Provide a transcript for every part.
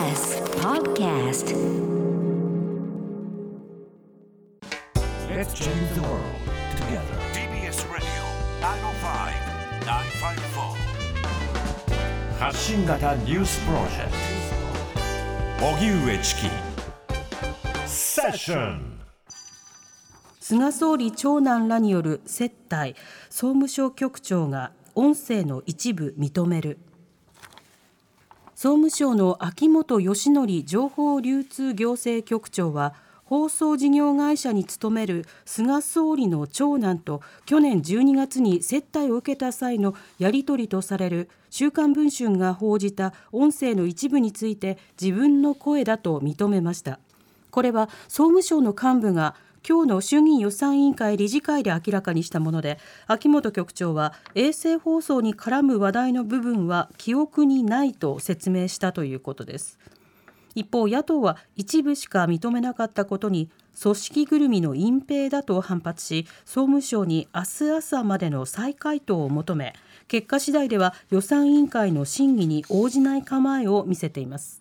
TBS Podcast. Let's change the world together. TBS Radio 905-954発信型ニュースプロジェクト荻上チキセッション菅総理長男らによる接待総務省局長が音声の一部認める総務省の秋本義則情報流通行政局長は放送事業会社に勤める菅総理の長男と去年12月に接待を受けた際のやり取りとされる週刊文春が報じた音声の一部について自分の声だと認めました。これは総務省の幹部が今日の衆議院予算委員会理事会で明らかにしたもので秋元局長は衛星放送に絡む話題の部分は記憶にないと説明したということです。一方野党は一部しか認めなかったことに組織ぐるみの隠蔽だと反発し総務省に明日朝までの再回答を求め結果次第では予算委員会の審議に応じない構えを見せています。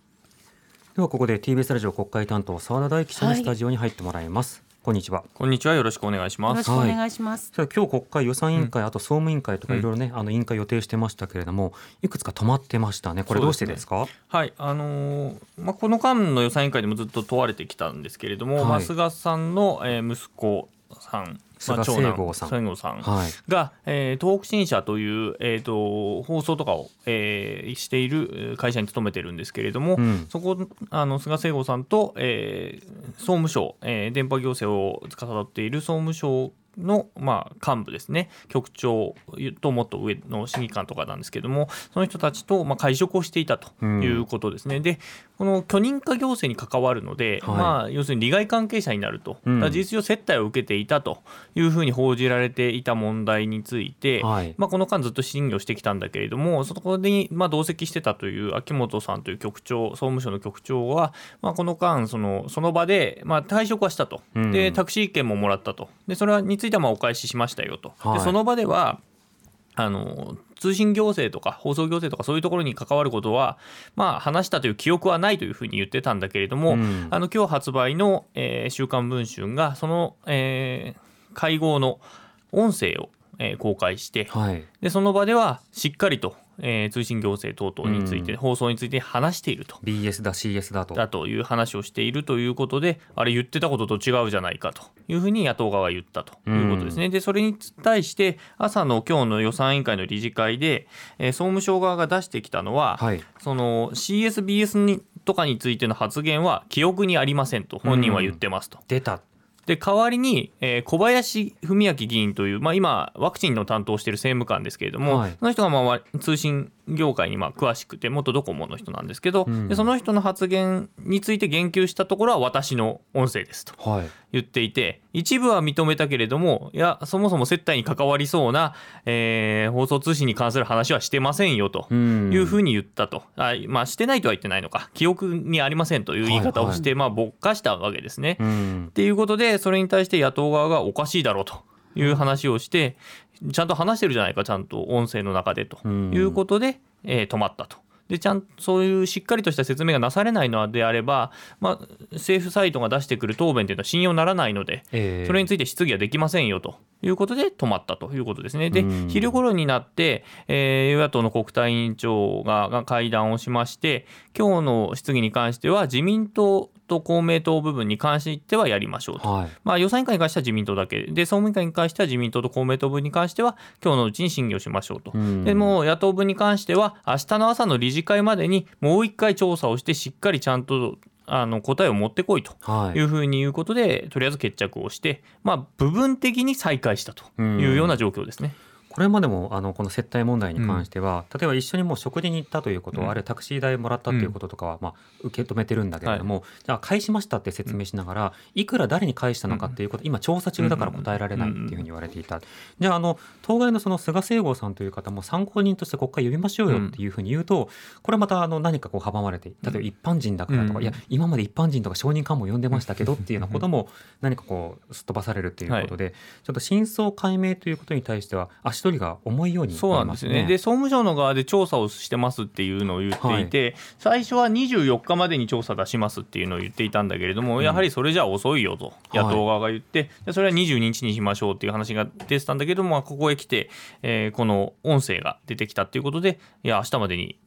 ではここで TBS ラジオ国会担当澤田大記者にスタジオに入ってもらいます、こんにちは。こんにちは。よろしくお願いしよます。ろしくお願いします、さあ今日国会予算委員会、あと総務委員会とかいろいろね、あの委員会予定してましたけれどもいくつか止まってましたね。これどうしてですか？はい、あのーまあこの間の予算委員会でもずっと問われてきたんですけれども、はい。まあ菅さんの、えー息子さん、まあ菅聖吾さん。聖吾さん。はい。が、えー東北新社という、えー、と放送とかを、えーしているえー会社に勤めてるんですけれども、うん。そこあの菅聖吾さんと、えー総務省、えー電波行政を司っている総務省の、まあ、幹部ですね。局長ともっと上の審議官とかなんですけどもその人たちと、まあ、会食をしていたということですね、でこの許認可行政に関わるので、はい。まあ、要するに利害関係者になると、うん。事実上接待を受けていたというふうに報じられていた問題について、はい。まあ、この間ずっと審議をしてきたんだけれどもそこに、まあ、同席してたという秋元さんという局長総務省の局長は、まあ、この間そのその場で、まあ、退職はしたと、うん。でタクシー券ももらったと。でそれについてはまあお返ししましたよと、はい。でその場ではあの通信行政とか放送行政とかそういうところに関わることは、まあ、話したという記憶はないというふうに言ってたんだけれども、うん。あの今日発売の、えー週刊文春がその、えー会合の音声を、えー公開して、はい。でその場ではしっかりと、えー通信行政等々について、うん。放送について話していると。BS だ CS だと。だという話をしているということで、あれ言ってたことと違うじゃないかと。いうふうに野党側は言ったと。いうことですね。で、それに対して、朝の今日の予算委員会の理事会で、えー総務省側が出してきたのは、はい。その CSBS にとかについての発言は記憶にありませんと本人は言ってますと。出たで代わりに、えー小林文明議員という、まあ、今ワクチンの担当している政務官ですけれども、はい。その人がまあわ通信業界にまあ詳しくて元ドコモの人なんですけど、うん。でその人の発言について言及したところは私の音声ですとはい。言っていて一部は認めたけれどもいやそもそも接待に関わりそうな、えー放送通信に関する話はしてませんよと。ん。いうふうに言ったと、あまあ、してないとは言ってないのか。記憶にありませんという言い方をして、まあ、ぼっかしたわけですね。うん。っていうことでそれに対して野党側がおかしいだろうという話をしてちゃんと話してるじゃないかちゃんと音声の中でとうんいうことで、えー止まったと。でちゃんそういうしっかりとした説明がなされないのであれば、まあ、政府サイトが出してくる答弁というのは信用ならないので、えーそれについて質疑はできませんよということで止まったということですね。でうん昼頃になって、えー与野党の国対委員長がが会談をしまして今日の質疑に関しては自民党と公明党部分に関してはやりましょうと。はい。まあ、予算委員会に関しては自民党だけ。で総務委員会に関しては自民党と公明党分に関しては今日のうちに審議をしましょうと、うん。でもう野党分に関しては明日の朝の理事会までにもう一回調査をしてしっかりちゃんとあの答えを持ってこいと。はい。いうふうに言うことでとりあえず決着をして、まあ、部分的に再開したというような状況ですね。これまでもあのこの接待問題に関しては、例えば一緒にもう食事に行ったということ、うん。あるいはタクシー代もらったということとかは、まあ、受け止めてるんだけれども、じゃあ返しましたって説明しながら、いくら誰に返したのかっていうこと、今調査中だから答えられないっていうふうに言われていた、じゃああの当該のその菅聖吾さんという方も参考人として国会呼びましょうよっていうふうに言うと、これまたあの何かこう阻まれて例えば一般人だからとか、うん。いや今まで一般人とか証人喚問呼んでましたけどっていうようなことも何かこうすっ飛ばされるということで、ちょっと真相解明ということに対しては足処理が重いようにそうなんですね。で総務省の側で調査をしてますっていうのを言っていて、最初は24日までに調査出しますっていうのを言っていたんだけれども、やはりそれじゃ遅いよと野党側が言って、でそれは22日にしましょうっていう話が出てたんだけども、まあここへ来て、えーこの音声が出てきたっていうことでいや明日までに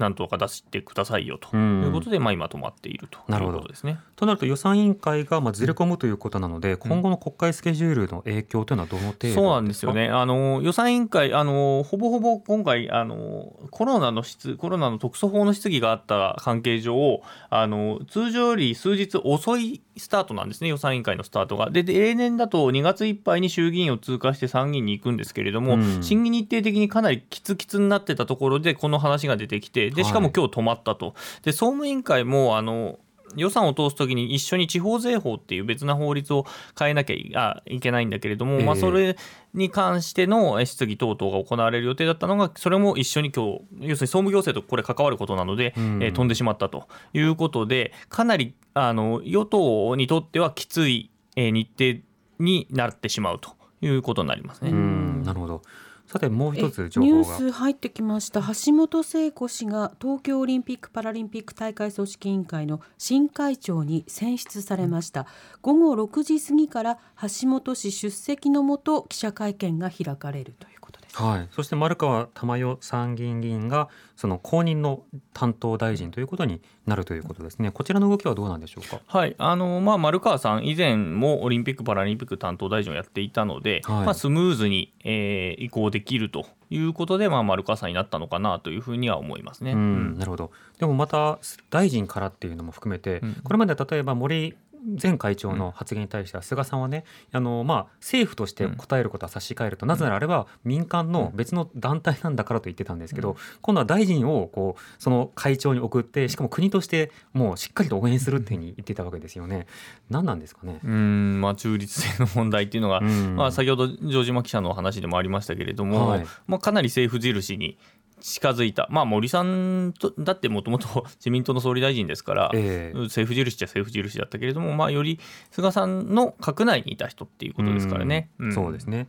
なんとか出してくださいよと。うん。いうことで、まあ今止まっていると。ないるほど。うことですね。となると予算委員会がまあずれ込むということなので、今後の国会スケジュールの影響というのはどの程度そうなんですよね。あの予算委員会あのほぼほぼ今回あのコロナの質コロナの特措法の質疑があった関係上あの通常より数日遅いスタートなんですね予算委員会のスタートが。でで例年だと2月いっぱいに衆議院を通過して参議院に行くんですけれども、うん。審議日程的にかなりキツキツになってたところでこの話が出てきてでしかも今日止まったと。で総務委員会もあの予算を通すときに一緒に地方税法っていう別な法律を変えなきゃいけないんだけれども、ええ。まあ、それに関しての質疑等々が行われる予定だったのがそれも一緒に今日要するに総務行政とこれ関わることなので、うん。えー飛んでしまったと。いうことでかなりあの与党にとってはきつい、えー日程になってしまうということになりますね。うん。なるほどさてもう一つえニュース入ってきました。橋本聖子氏が東京オリンピック・パラリンピック大会組織委員会の新会長に選出されました。午後6時過ぎから橋本氏出席のもと記者会見が開かれるとはい、そして丸川珠代参議院議員がその後任の担当大臣ということになるということですね。こちらの動きはどうなんでしょうか？はいあのまあ、丸川さん、以前もオリンピック・パラリンピック担当大臣をやっていたので、はいまあ、スムーズに、えー移行できるということで、まあ、丸川さんになったのかなというふうには思いますね。うん、なるほど。でもまた大臣からっていうのも含めて、うんこれまで例えば森前会長の発言に対しては菅さんはね、あのまあ政府として答えることは差し替えると、なぜならあれば民間の別の団体なんだからと言ってたんですけど、今度は大臣をこうその会長に送ってしかも国としてもうしっかりと応援するっていうふうに言っていたわけですよね。何なんですかね？うんまあ、中立性の問題っていうのが、うん。まあ、先ほど城島記者の話でもありましたけれども、はい。まあ、かなり政府印に近づいた、まあ、森さんとだってもともと 自民党の総理大臣ですから、ええ政府印っちゃ政府印だったけれども、まあ、より菅さんの閣内にいた人っていうことですからね。うんんそうですね。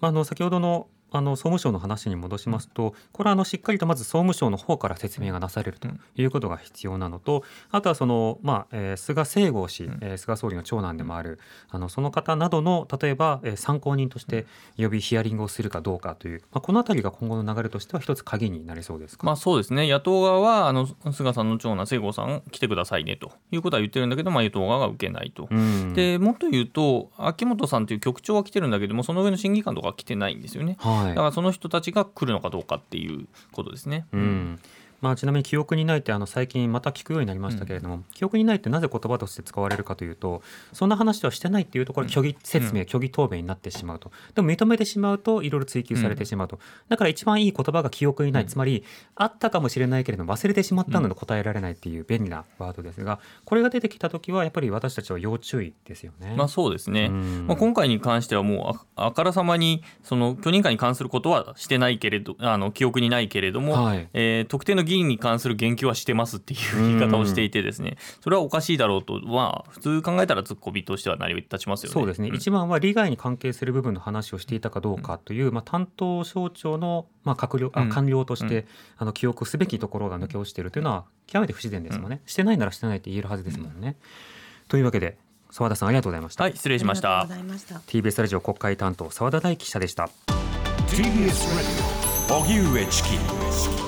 まああの先ほどのあの総務省の話に戻しますと、これはあのしっかりとまず総務省の方から説明がなされるということが必要なのと、あとはそのまあ、えー菅清郷氏、えー菅総理の長男でもあるあのその方などの例えば、えー参考人として呼びヒアリングをするかどうかという、まあこのあたりが今後の流れとしては一つ鍵になりそうですか？まあそうですね野党側はあの菅さんの長男、清郷さん、来てくださいねということは言ってるんだけど、まあ、与党側が受けないと。うんでもっと言うと、秋元さんという局長は来てるんだけども、その上の審議官とかは来てないんですよね。はい。だからその人たちが来るのかどうかっていうことですね。うんまあ、ちなみに記憶にないってあの最近また聞くようになりましたけれども、記憶にないってなぜ言葉として使われるかというとそんな話はしてないっていうところ虚偽説明、虚偽答弁になってしまうと。でも認めてしまうといろいろ追及されてしまうと、だから一番いい言葉が記憶にない、つまりあったかもしれないけれども忘れてしまったので答えられないっていう便利なワードですがこれが出てきた時はやっぱり私たちは要注意ですよね。まあそうですね、うん。まあ、今回に関してはもうああからさまにその許認可に関することはしてないけれどあの記憶にないけれども、はい。えー特定の議員に関する言及はしてますっていう言い方をしていてですね。それはおかしいだろうとまあ普通考えたらツッコミとしては成り立ちますよね。そうですね、ん。一番は利害に関係する部分の話をしていたかどうかという、まあ、担当省庁の、まあ、閣僚あうん。官僚として、あの記憶すべきところが抜け落ちているというのは極めて不自然ですもんね、してないならしてないって言えるはずですもんね。というわけで澤田さんありがとうございました、はい失礼しました。TBS ラジオ国会担当澤田大記者でした。TBS Radio 荻上チキ